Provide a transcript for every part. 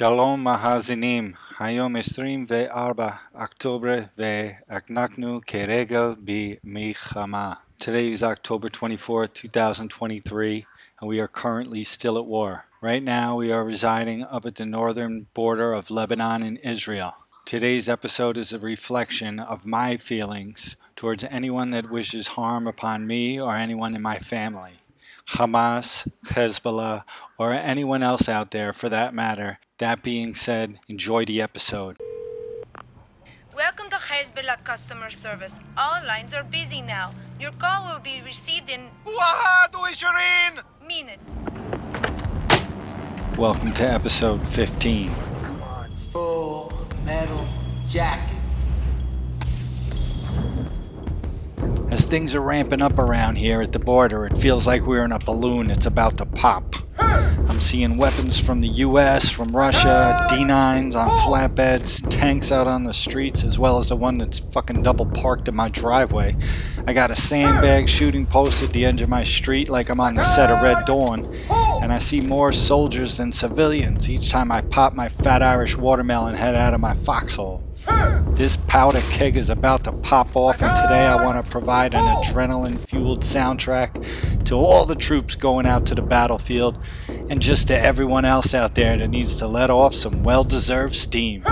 Shalom Mahazinim, Hayom 24 October ve'aknaknu keregel bi michama. Today is October 24, 2023, and we are currently still at war. Right now, we are residing up at the northern border of Lebanon and Israel. Today's episode is a reflection of my feelings towards anyone that wishes harm upon me or anyone in my family. Hamas, Hezbollah, or anyone else out there for that matter. That being said, enjoy the episode. Welcome to Hezbollah customer service. All lines are busy now. Your call will be received in minutes. Welcome to episode 15. Full metal jacket. As things are ramping up around here at the border, it feels like we're in a balloon that's about to pop. I'm seeing weapons from the US, from Russia, D9s on flatbeds, tanks out on the streets, as well as the one that's fucking double parked in my driveway. I got a sandbag shooting post at the edge of my street like I'm on the set of Red Dawn, and I see more soldiers than civilians each time I pop my fat Irish watermelon head out of my foxhole. This powder keg is about to pop off, and today I want to provide an adrenaline fueled soundtrack to all the troops going out to the battlefield and just to everyone else out there that needs to let off some well deserved steam.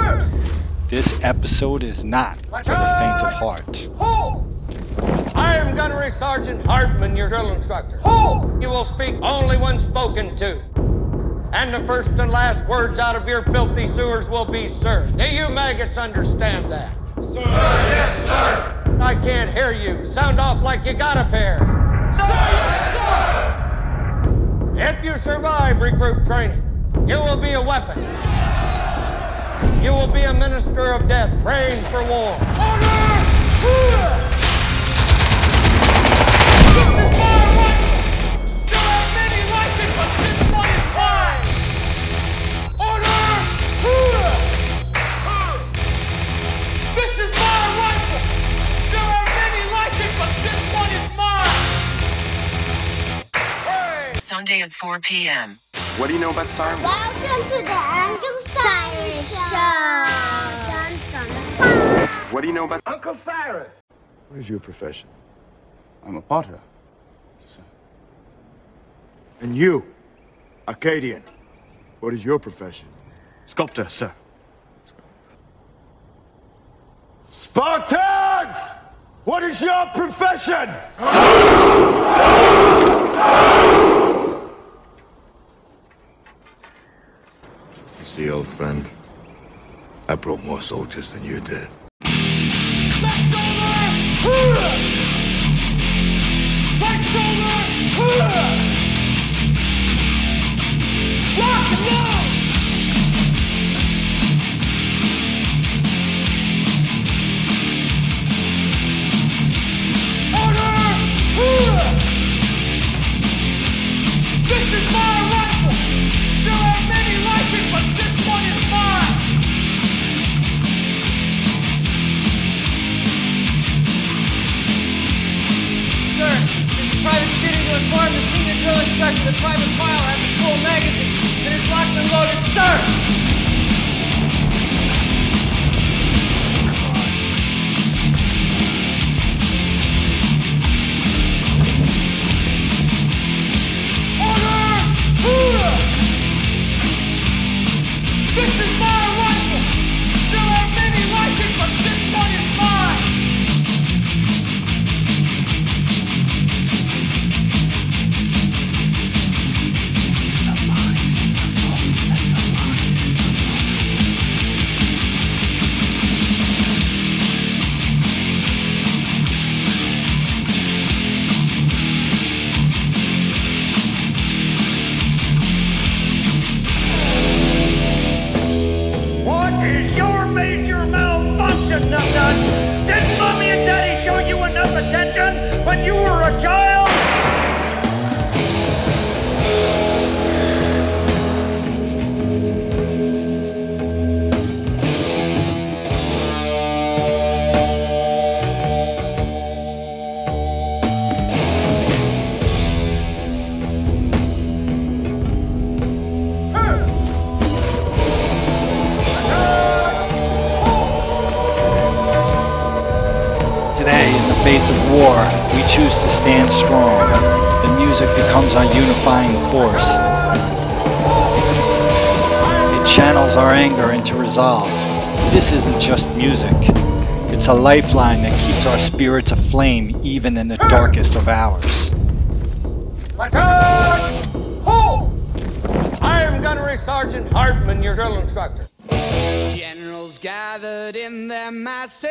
This episode is not for the faint of heart. I am Gunnery Sergeant Hartman, your drill instructor. You will speak only when spoken to. And the first and last words out of your filthy sewers will be, sir. Do you maggots understand that? Sir, yes, sir. I can't hear you. Sound off like you got a pair. If you survive recruit training, you will be a weapon. You will be a minister of death, praying for war. Sunday at 4 p.m. What do you know about sirens? Welcome to the Uncle Siris Show. What do you know about Uncle Siris. What is your profession? I'm a potter. sir. And you, Arcadian, what is your profession? Sculptor, sir. Spartans! What is your profession? see, old friend, I brought more soldiers than you did. Stand strong. The music becomes our unifying force. It channels our anger into resolve. This isn't just music. It's a lifeline that keeps our spirits aflame even in the darkest of hours. Platoon! Hold! I am Gunnery Sergeant Hartman, your drill instructor. Generals gathered in their masses,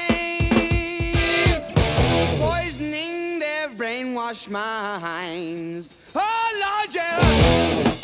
poisoning their brainwashed minds. Oh Lord, yeah.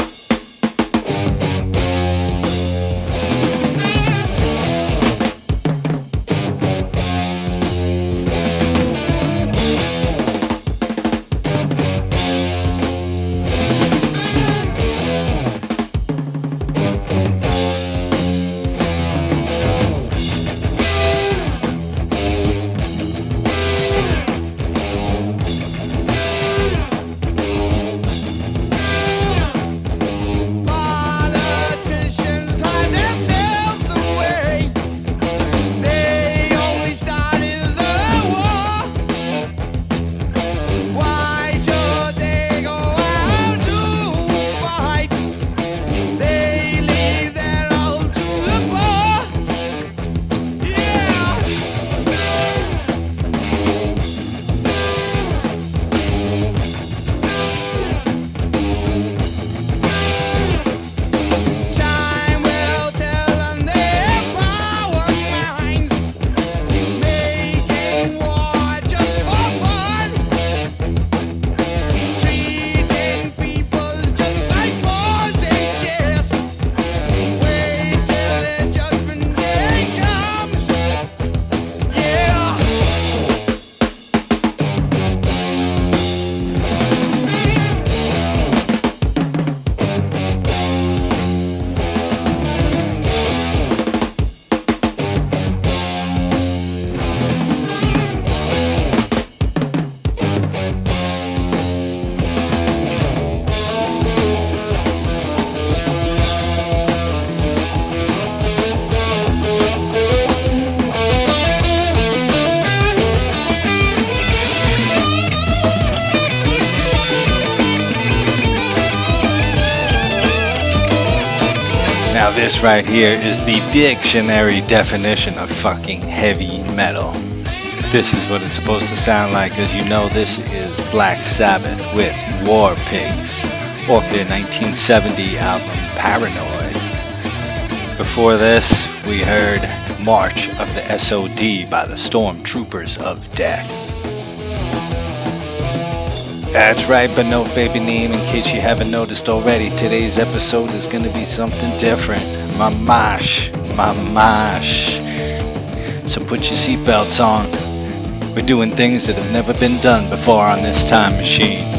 This right here is the dictionary definition of fucking heavy metal. This is what it's supposed to sound like, as you know, this is Black Sabbath with War Pigs off their 1970 album Paranoid. Before this, we heard March of the SOD by the Stormtroopers of Death. That's right, but no baby name in case you haven't noticed already. Today's episode is gonna be something different. Mamash, mamash. So put your seatbelts on. We're doing things that have never been done before on this time machine.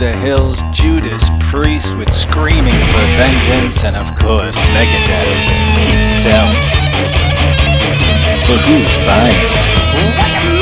the hills, Judas Priest with Screaming for Vengeance, and of course Megadeth with Peace Out. But who's buying?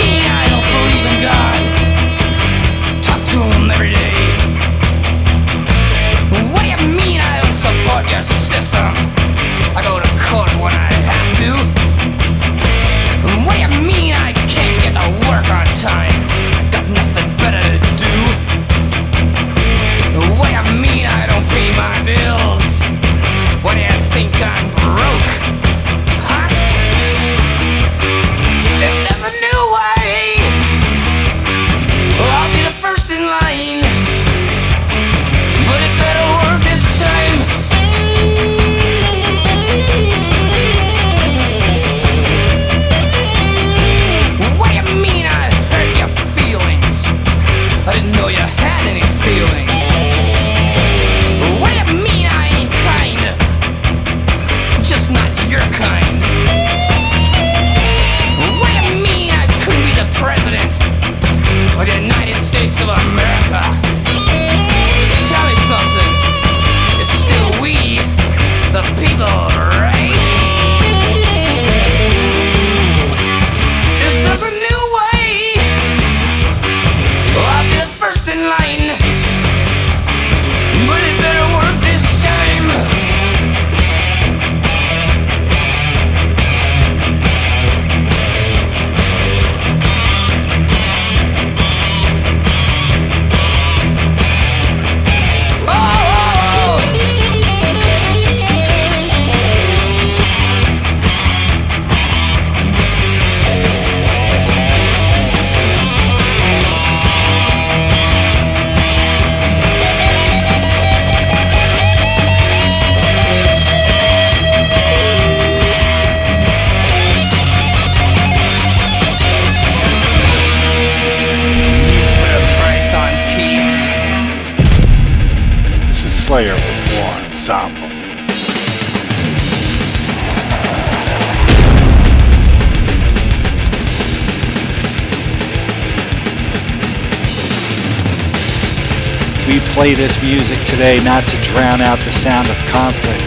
play this music today not to drown out the sound of conflict,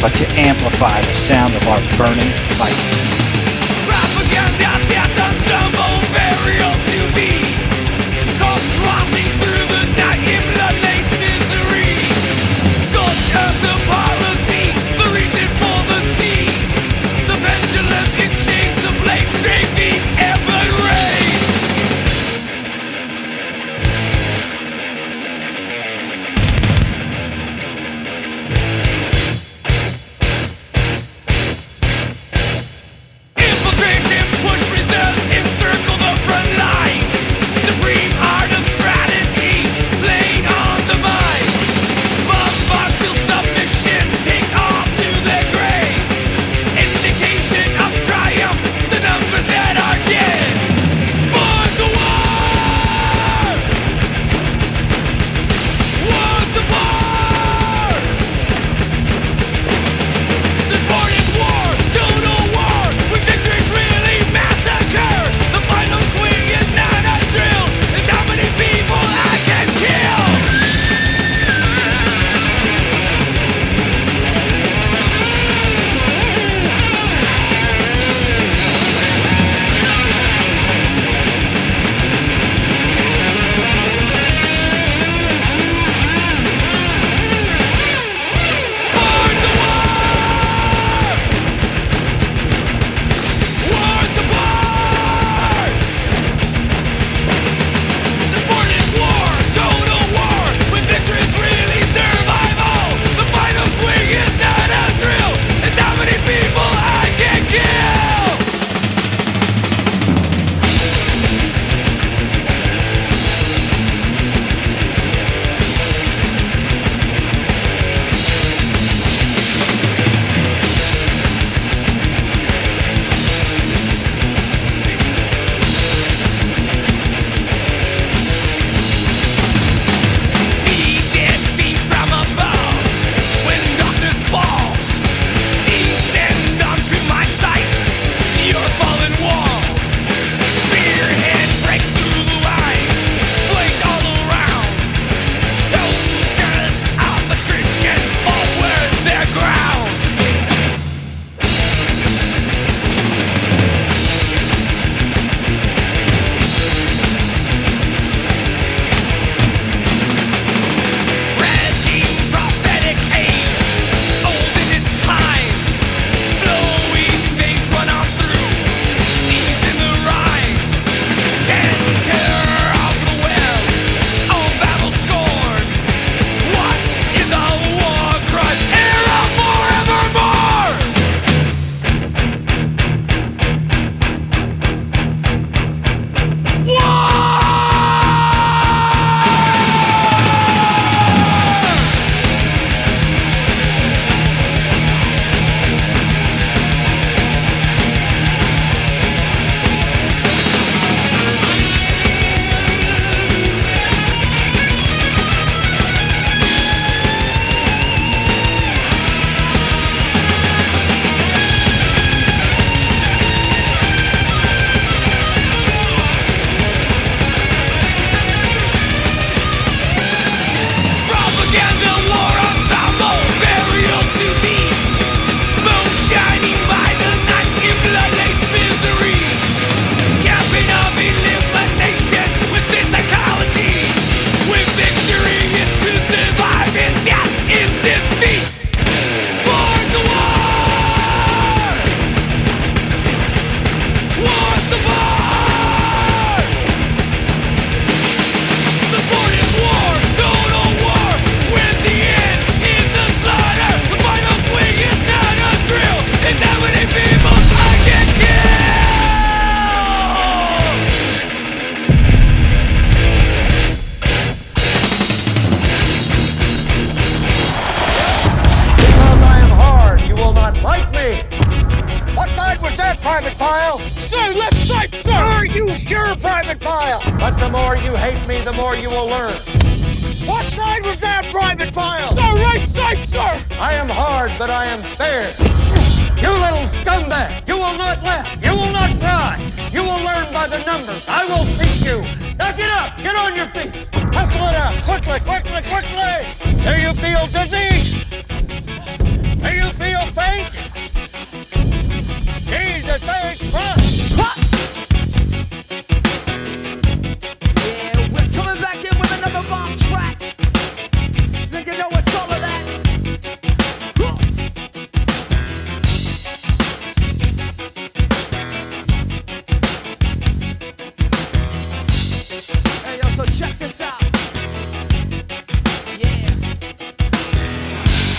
but to amplify the sound of our burning fight.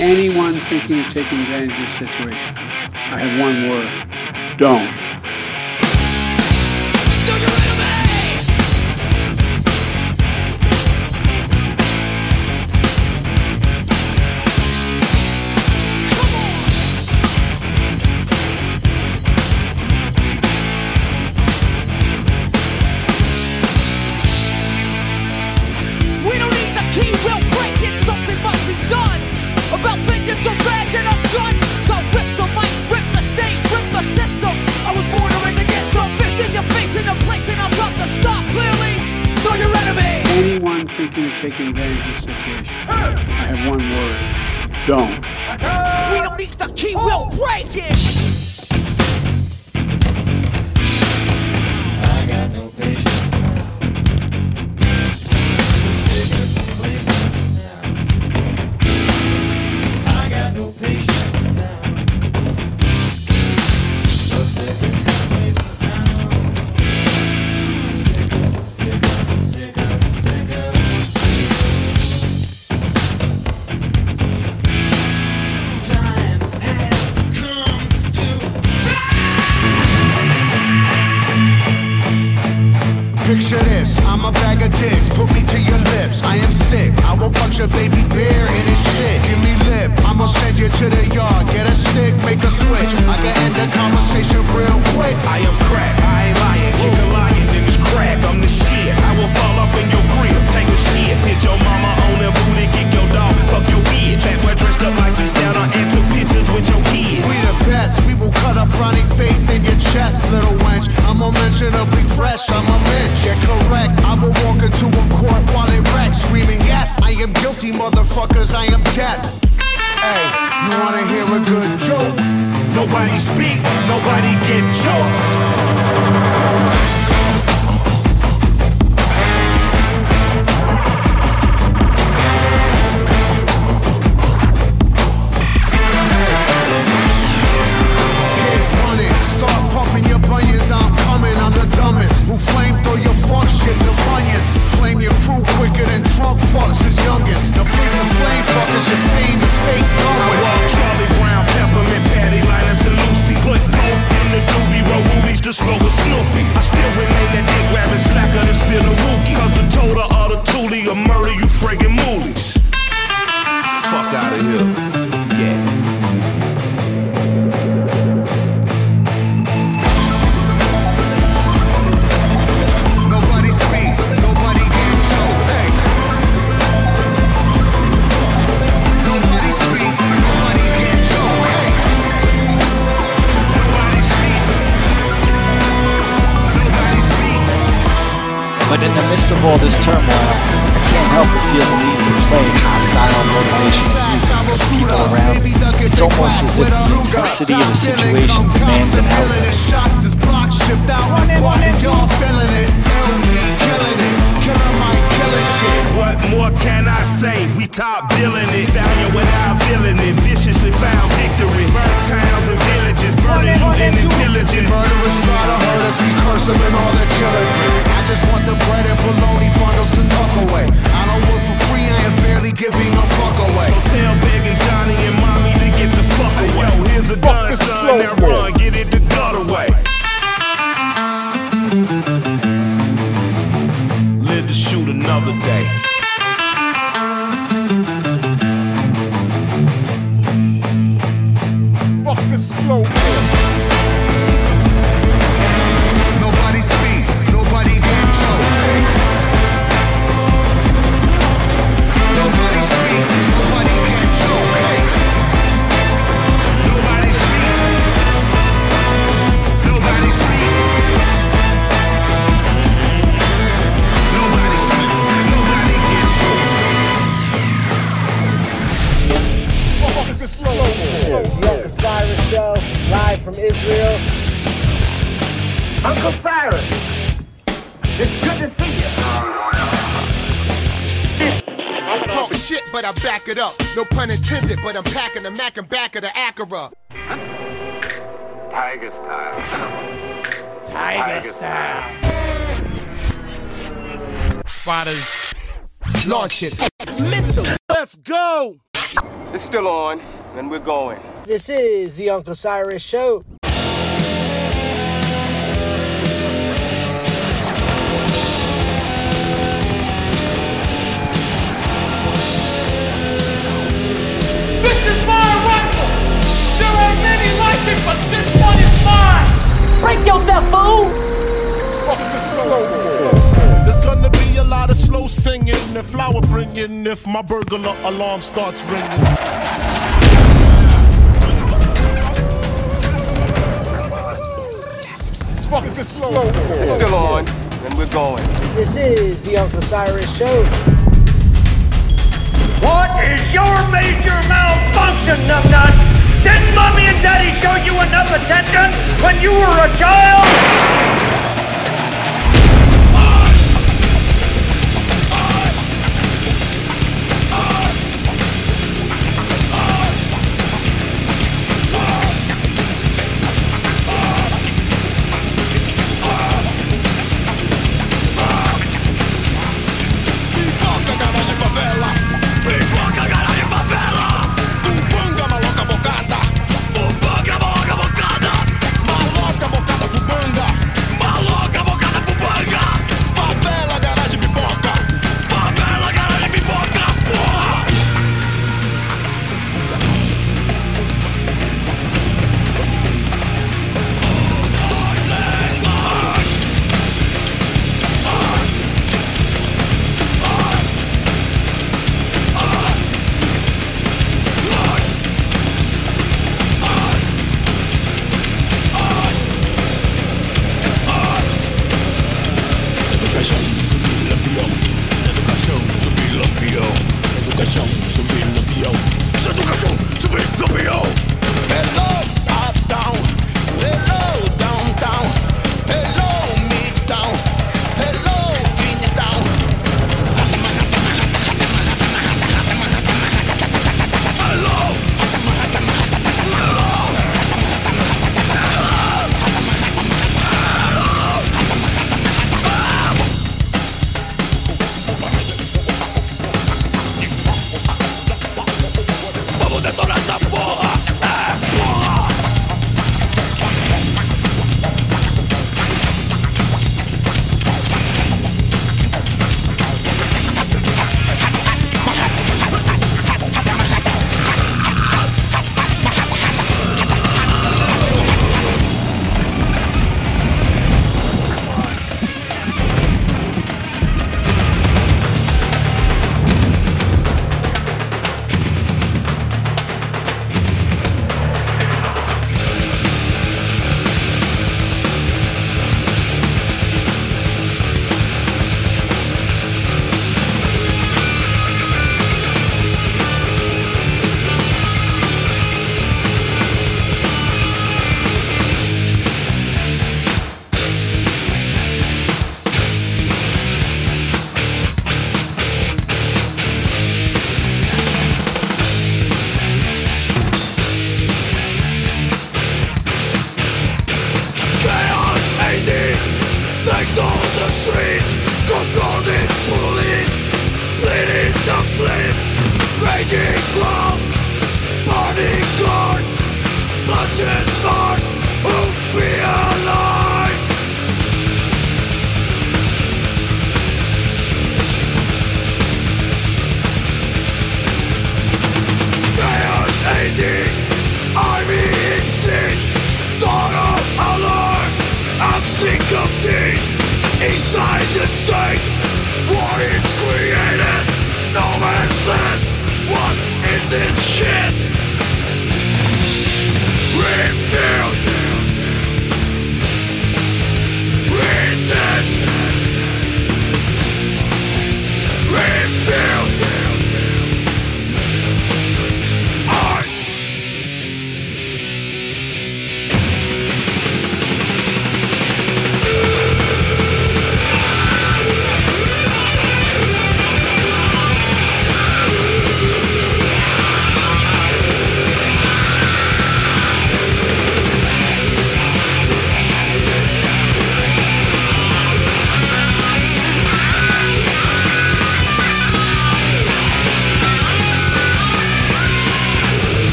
anyone thinking of taking advantage of this situation, I have one word don't. But in the midst of all this turmoil, I can't help but feel the need to play hostile motivation music for people around me. It's almost as if the intensity of the situation demands an outlet. One and all feeling it. more can I say? We top billing it, value without feeling it. Viciously found victory. Burn towns and villages, burning you in and pillaging. Murderers try to hurt us, we curse them and all their children. I just want the bread and bologna bundles to tuck away. I don't work for free, I am barely giving a fuck away. So tell Big and Johnny and Mommy to get the fuck away. Yo, here's a gun, son, now run, get it the gut away. Live to shoot another day. flow Uncle Siris, it's good to see you. I talk shit, but I back it up. No pun intended, but I'm packing the Mac and back of the Acura. Tiger style. Tiger style. Spotters. Launch it. Let's go. It's still on, and we're going. This is the Uncle Siris Show. But this one is mine. Break yourself, fool. There's gonna be a lot of slow singing and flower bringing if my burglar alarm starts ringing. Fuck the slowpole. It's still on, and we're going. This is the Uncle Siris Show. What is your major malfunction, numbnuts? Didn't mommy and daddy show you enough attention when you were a child?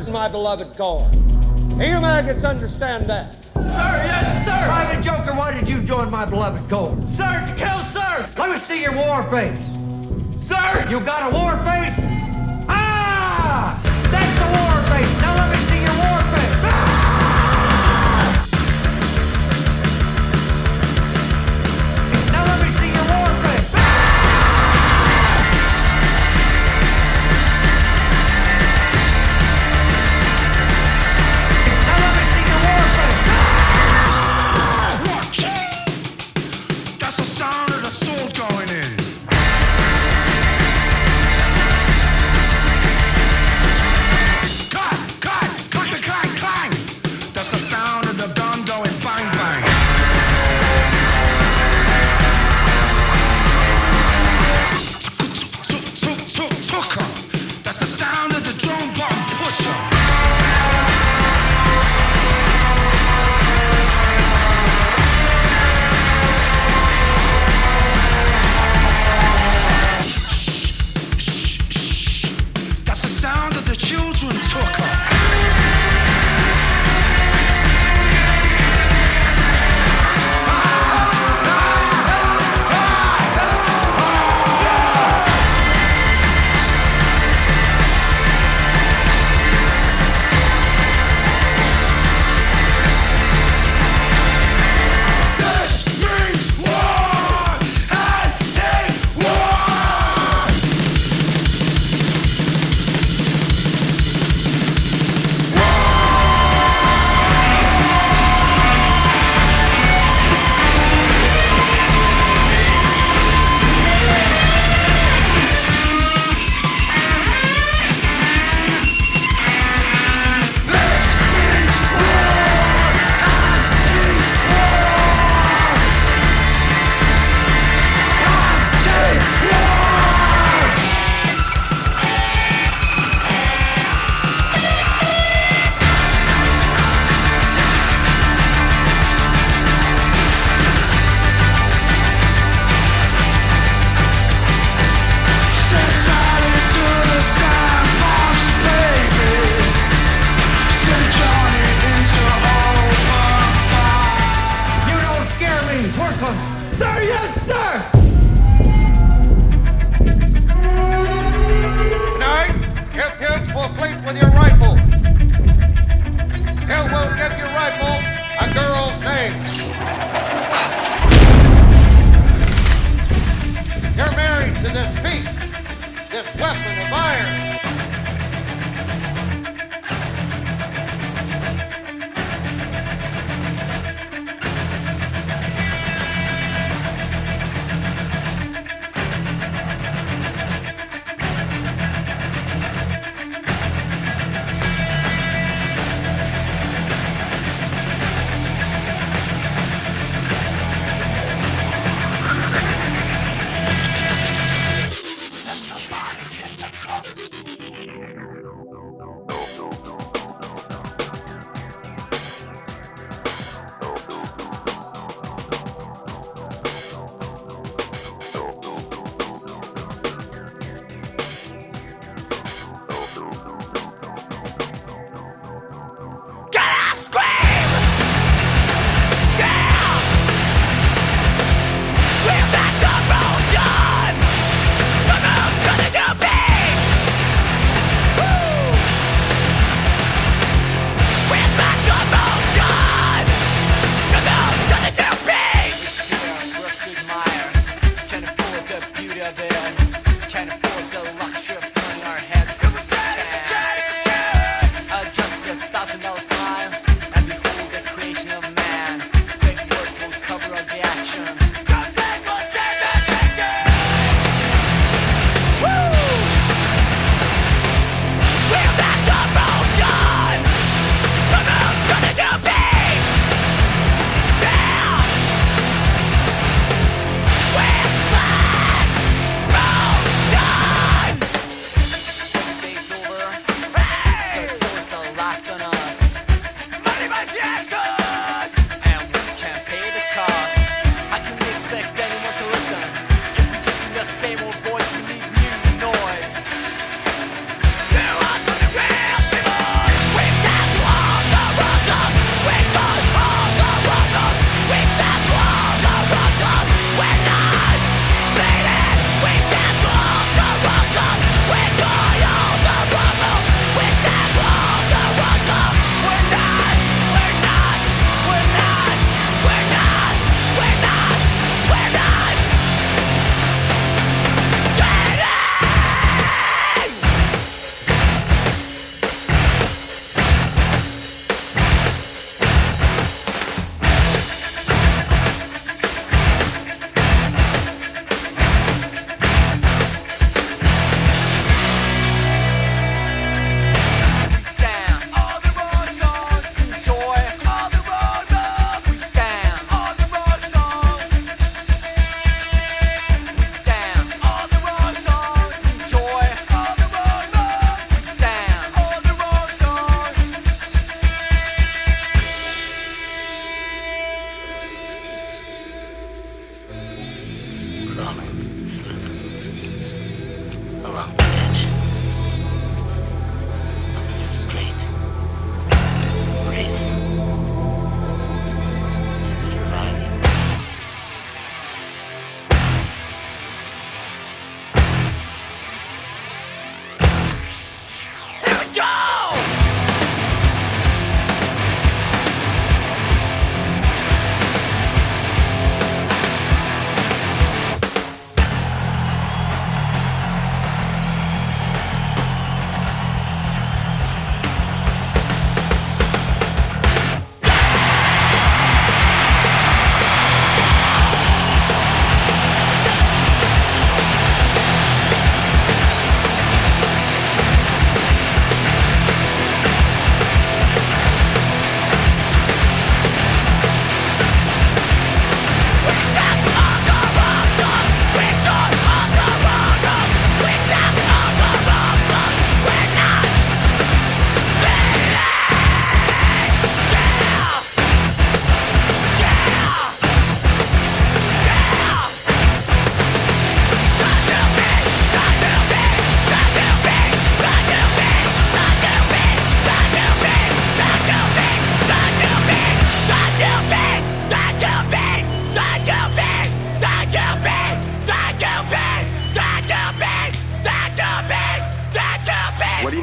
murders my beloved car. maggots understand that. Sir, yes, sir. Private Joker, why did you join my beloved corps? Sir, to kill, sir. Let me see your war face. Sir, you got a war face?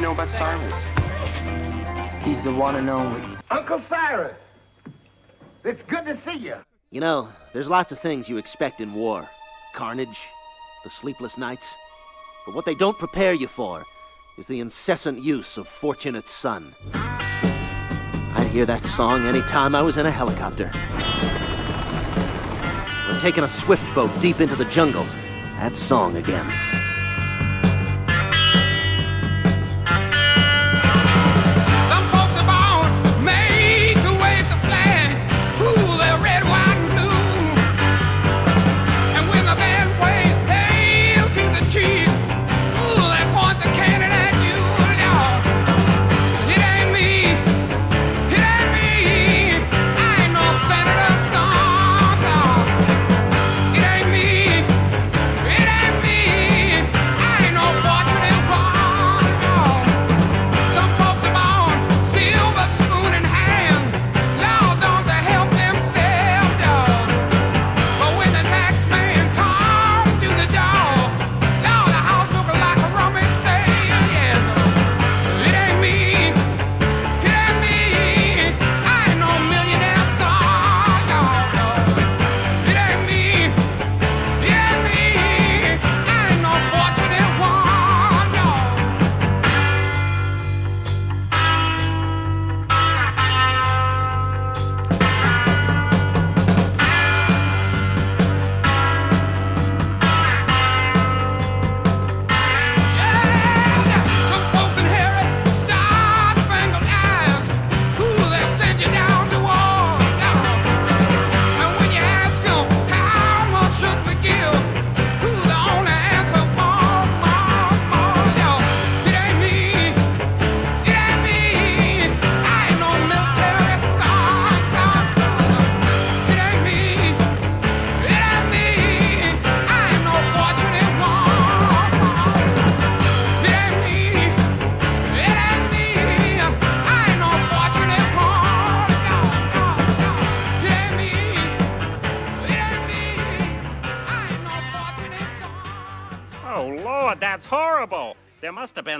Know about Siris? He's the one and only. Uncle Siris, it's good to see you. You know, there's lots of things you expect in war carnage, the sleepless nights. But what they don't prepare you for is the incessant use of Fortunate Son. I'd hear that song any time I was in a helicopter. When taking a swift boat deep into the jungle, that song again.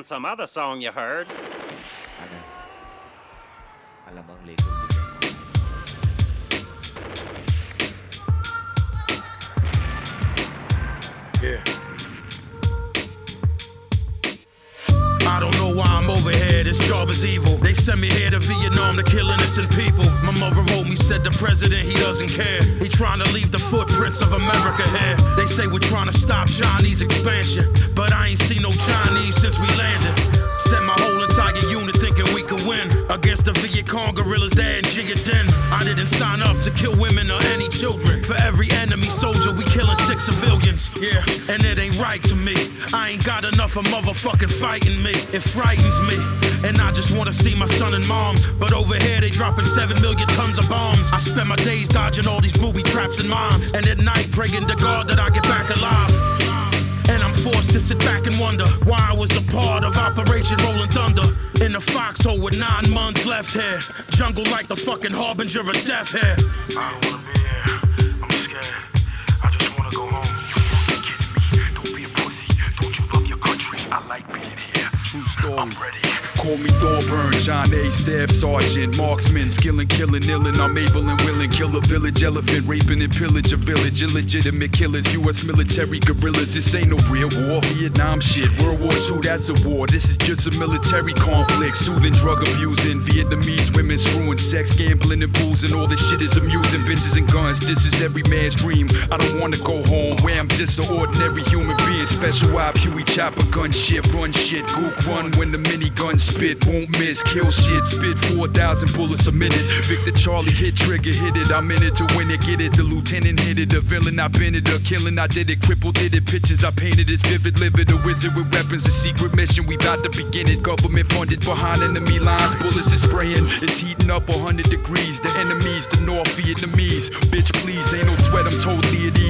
Some other song you heard. Against the Viet Cong guerrillas there in Gia Dinh. I didn't sign up to kill women or any children. For every enemy soldier, we killing six civilians. Yeah, and it ain't right to me. I ain't got enough of motherfucking fighting me. It frightens me. And I just wanna see my son and moms. But over here they dropping seven million tons of bombs. I spend my days dodging all these booby traps and mines. And at night praying to God that I get back alive. And I'm forced to sit back and wonder why I was a part of Operation Rolling Thunder. In a foxhole with nine months left here. Jungle like the fucking harbinger of death here. I don't wanna be here. I'm scared. I just wanna go home. You fucking kidding me? Don't be a pussy. Don't you love your country? I like being here. True story. I'm ready. Call me Thorburn, John A. Staff Sergeant, marksman, skillin', killing, illin'. I'm able and willing, kill a village elephant, raping and pillage a village, illegitimate killers, U.S. military guerrillas. This ain't no real war, Vietnam shit, World War II, that's a war. This is just a military conflict, soothing, drug abusing, Vietnamese women screwing, sex, gambling, and boozing. All this shit is amusing, bitches and guns. This is every man's dream. I don't wanna go home where I'm just an ordinary human being. Special op, Huey chopper, gun shit, run shit, gook run when the minigun spit, won't miss, kill shit, spit 4,000 bullets a minute. Victor Charlie hit trigger, hit it, I'm in it to win it, get it. The lieutenant hit it, the villain, I've been it, a killing, I did it, crippled, did it. Pictures I painted is vivid, livid, a wizard with weapons, a secret mission, we about to begin it. Government funded behind enemy lines, bullets is spraying, it's heating up 100 degrees. The enemies, the North Vietnamese, bitch, please, ain't no sweat, I'm totally at ease.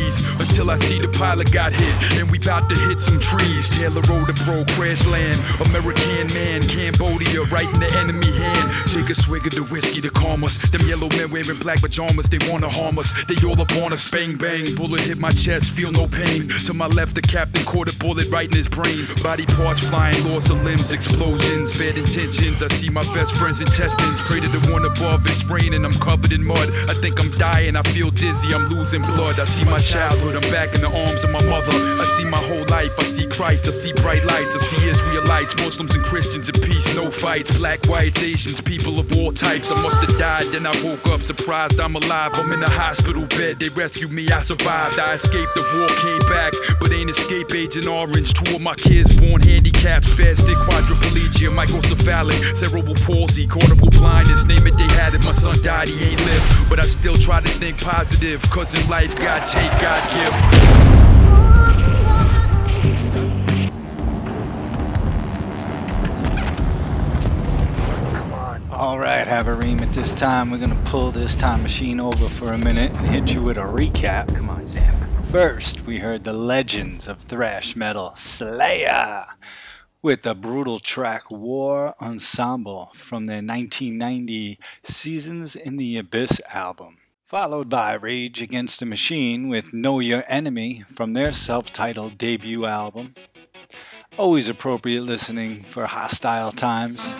Until I see the pilot got hit, and we about to hit some trees. Taylor Road to bro, crash land, American man, Cambodia, right in the enemy hand. Take a swig of the whiskey to calm us. Them yellow men wearing black pajamas, they wanna harm us. They all up on us, bang bang. Bullet hit my chest, feel no pain. To my left, the captain caught a bullet right in his brain. Body parts flying, loss of limbs, explosions, bad intentions. I see my best friend's intestines. Pray to the one above, it's raining, I'm covered in mud. I think I'm dying, I feel dizzy, I'm losing blood. I see my childhood, I'm back in the arms of my mother. I see my whole life, I see Christ, I see bright lights, I see Israelites, Muslims and Christians in peace, no fights. Black, whites, Asians, people of all types. I must have died, then I woke up surprised I'm alive. I'm in a hospital bed, they rescued me, I survived. I escaped the war, came back, but ain't escape agent orange. Two of my kids born handicapped, spastic quadriplegia, microcephalic, cerebral palsy, cortical blindness. Name it, they had it. My son died, he ain't lived, but I still try to think positive. Cause in life, God take, God give. All right, Haverim, at this time, we're going to pull this time machine over for a minute and hit you with a recap. Come on, Zap. First, we heard the legends of thrash metal, Slayer, with the brutal track War Ensemble from their 1990 Seasons in the Abyss album. Followed by Rage Against the Machine with Know Your Enemy from their self titled debut album. Always appropriate listening for hostile times.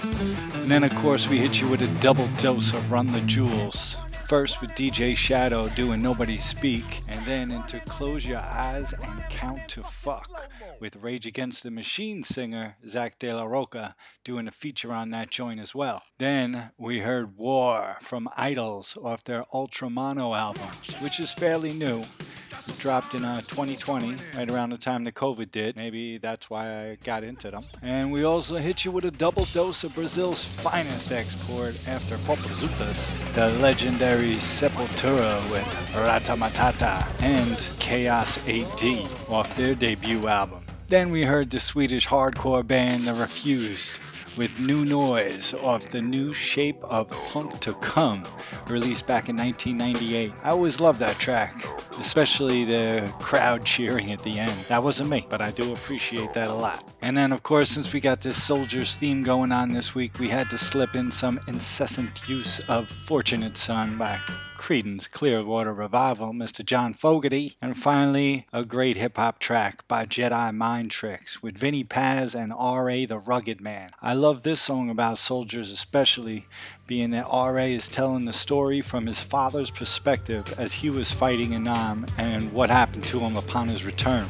And then, of course, we hit you with a double dose of Run the Jewels. First with DJ Shadow doing Nobody Speak, and then into Close Your Eyes and Count to Fuck with Rage Against the Machine singer Zack de la Rocha doing a feature on that joint as well. Then we heard War from Idles off their Ultra Mono album, which is fairly new. Dropped in uh, 2020, right around the time the COVID did. Maybe that's why I got into them. And we also hit you with a double dose of Brazil's finest export after Popozutas, the legendary Sepultura with Ratamahatta and Chaos AD off their debut album. Then we heard the Swedish hardcore band The Refused with New Noise off the new Shape of Punk to Come, released back in 1998. I always love that track, especially the crowd cheering at the end. That wasn't me, but I do appreciate that a lot. And then, of course, since we got this Soldiers theme going on this week, we had to slip in some incessant use of Fortunate Son by Creedence Clearwater Revival, Mr. John Fogerty, and finally a great hip hop track by Jedi Mind Tricks with Vinnie Paz and R.A. the Rugged Man. I love this song about soldiers, especially being that R.A. is telling the story from his father's perspective as he was fighting in Nam and what happened to him upon his return.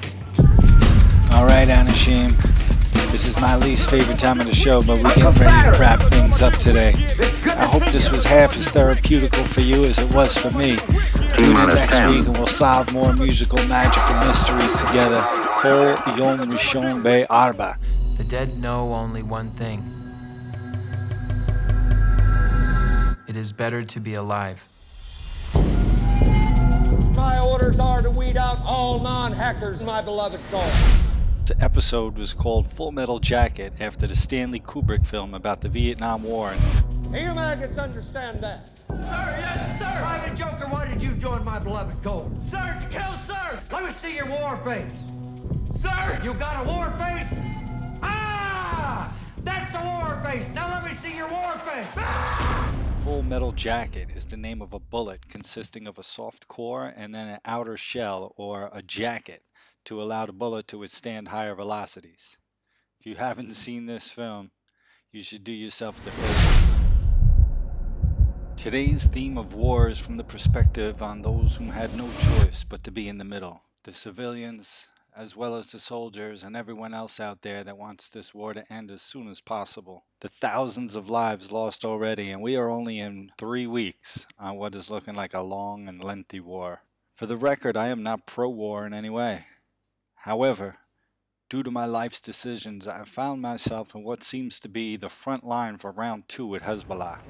Alright, Anashim. This is my least favorite time of the show, but we're getting ready to wrap things up today. I hope this was half as therapeutical for you as it was for me. Tune in next week and we'll solve more musical magic and mysteries together. Kol Yom Rishon Be Arba. The dead know only one thing. It is better to be alive. My orders are to weed out all non-hackers, my beloved Cole. Episode was called Full Metal Jacket after the Stanley Kubrick film about the Vietnam War. You maggots understand that. Sir, yes, sir! Private Joker, why did you join my beloved corps? Sir, to kill, sir! Let me see your war face. Sir, you got a war face? Ah! That's a war face! Now let me see your war face! Ah! Full Metal Jacket is the name of a bullet consisting of a soft core and then an outer shell or a jacket to allow the bullet to withstand higher velocities. If you haven't seen this film, you should do yourself the favor. Today's theme of war is from the perspective on those who had no choice but to be in the middle. The civilians, as well as the soldiers and everyone else out there that wants this war to end as soon as possible. The thousands of lives lost already, and we are only in three weeks on what is looking like a long and lengthy war. For the record, I am not pro war in any way. However, due to my life's decisions, I found myself in what seems to be the front line for round two with Hezbollah.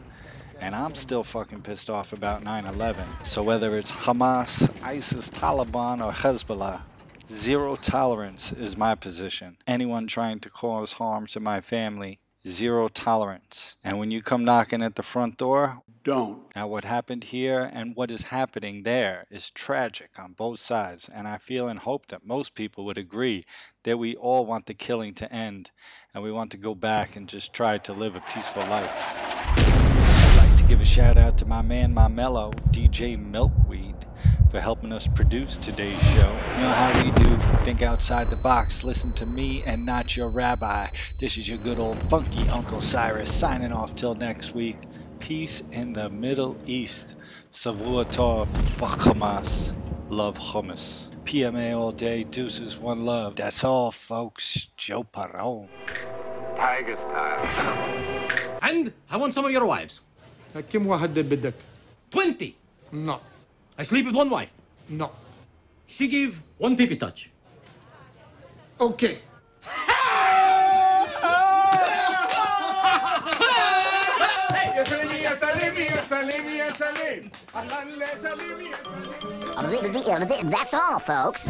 And I'm still fucking pissed off about 9 11. So whether it's Hamas, ISIS, Taliban, or Hezbollah, zero tolerance is my position. Anyone trying to cause harm to my family, zero tolerance. And when you come knocking at the front door, don't. Now, what happened here and what is happening there is tragic on both sides, and I feel and hope that most people would agree that we all want the killing to end and we want to go back and just try to live a peaceful life. I'd like to give a shout out to my man, my mellow, DJ Milkweed, for helping us produce today's show. You know how we do think outside the box, listen to me and not your rabbi. This is your good old funky Uncle Siris signing off till next week. Peace in the Middle East. Savua Tov, bakhamas. love hummus. PMA all day, deuces, one love. That's all, folks. Joe Paron. Tiger style. And I want some of your wives. كم واحد 20 No. I sleep with one wife. No. She give one pipi touch. Okay. That's all, folks.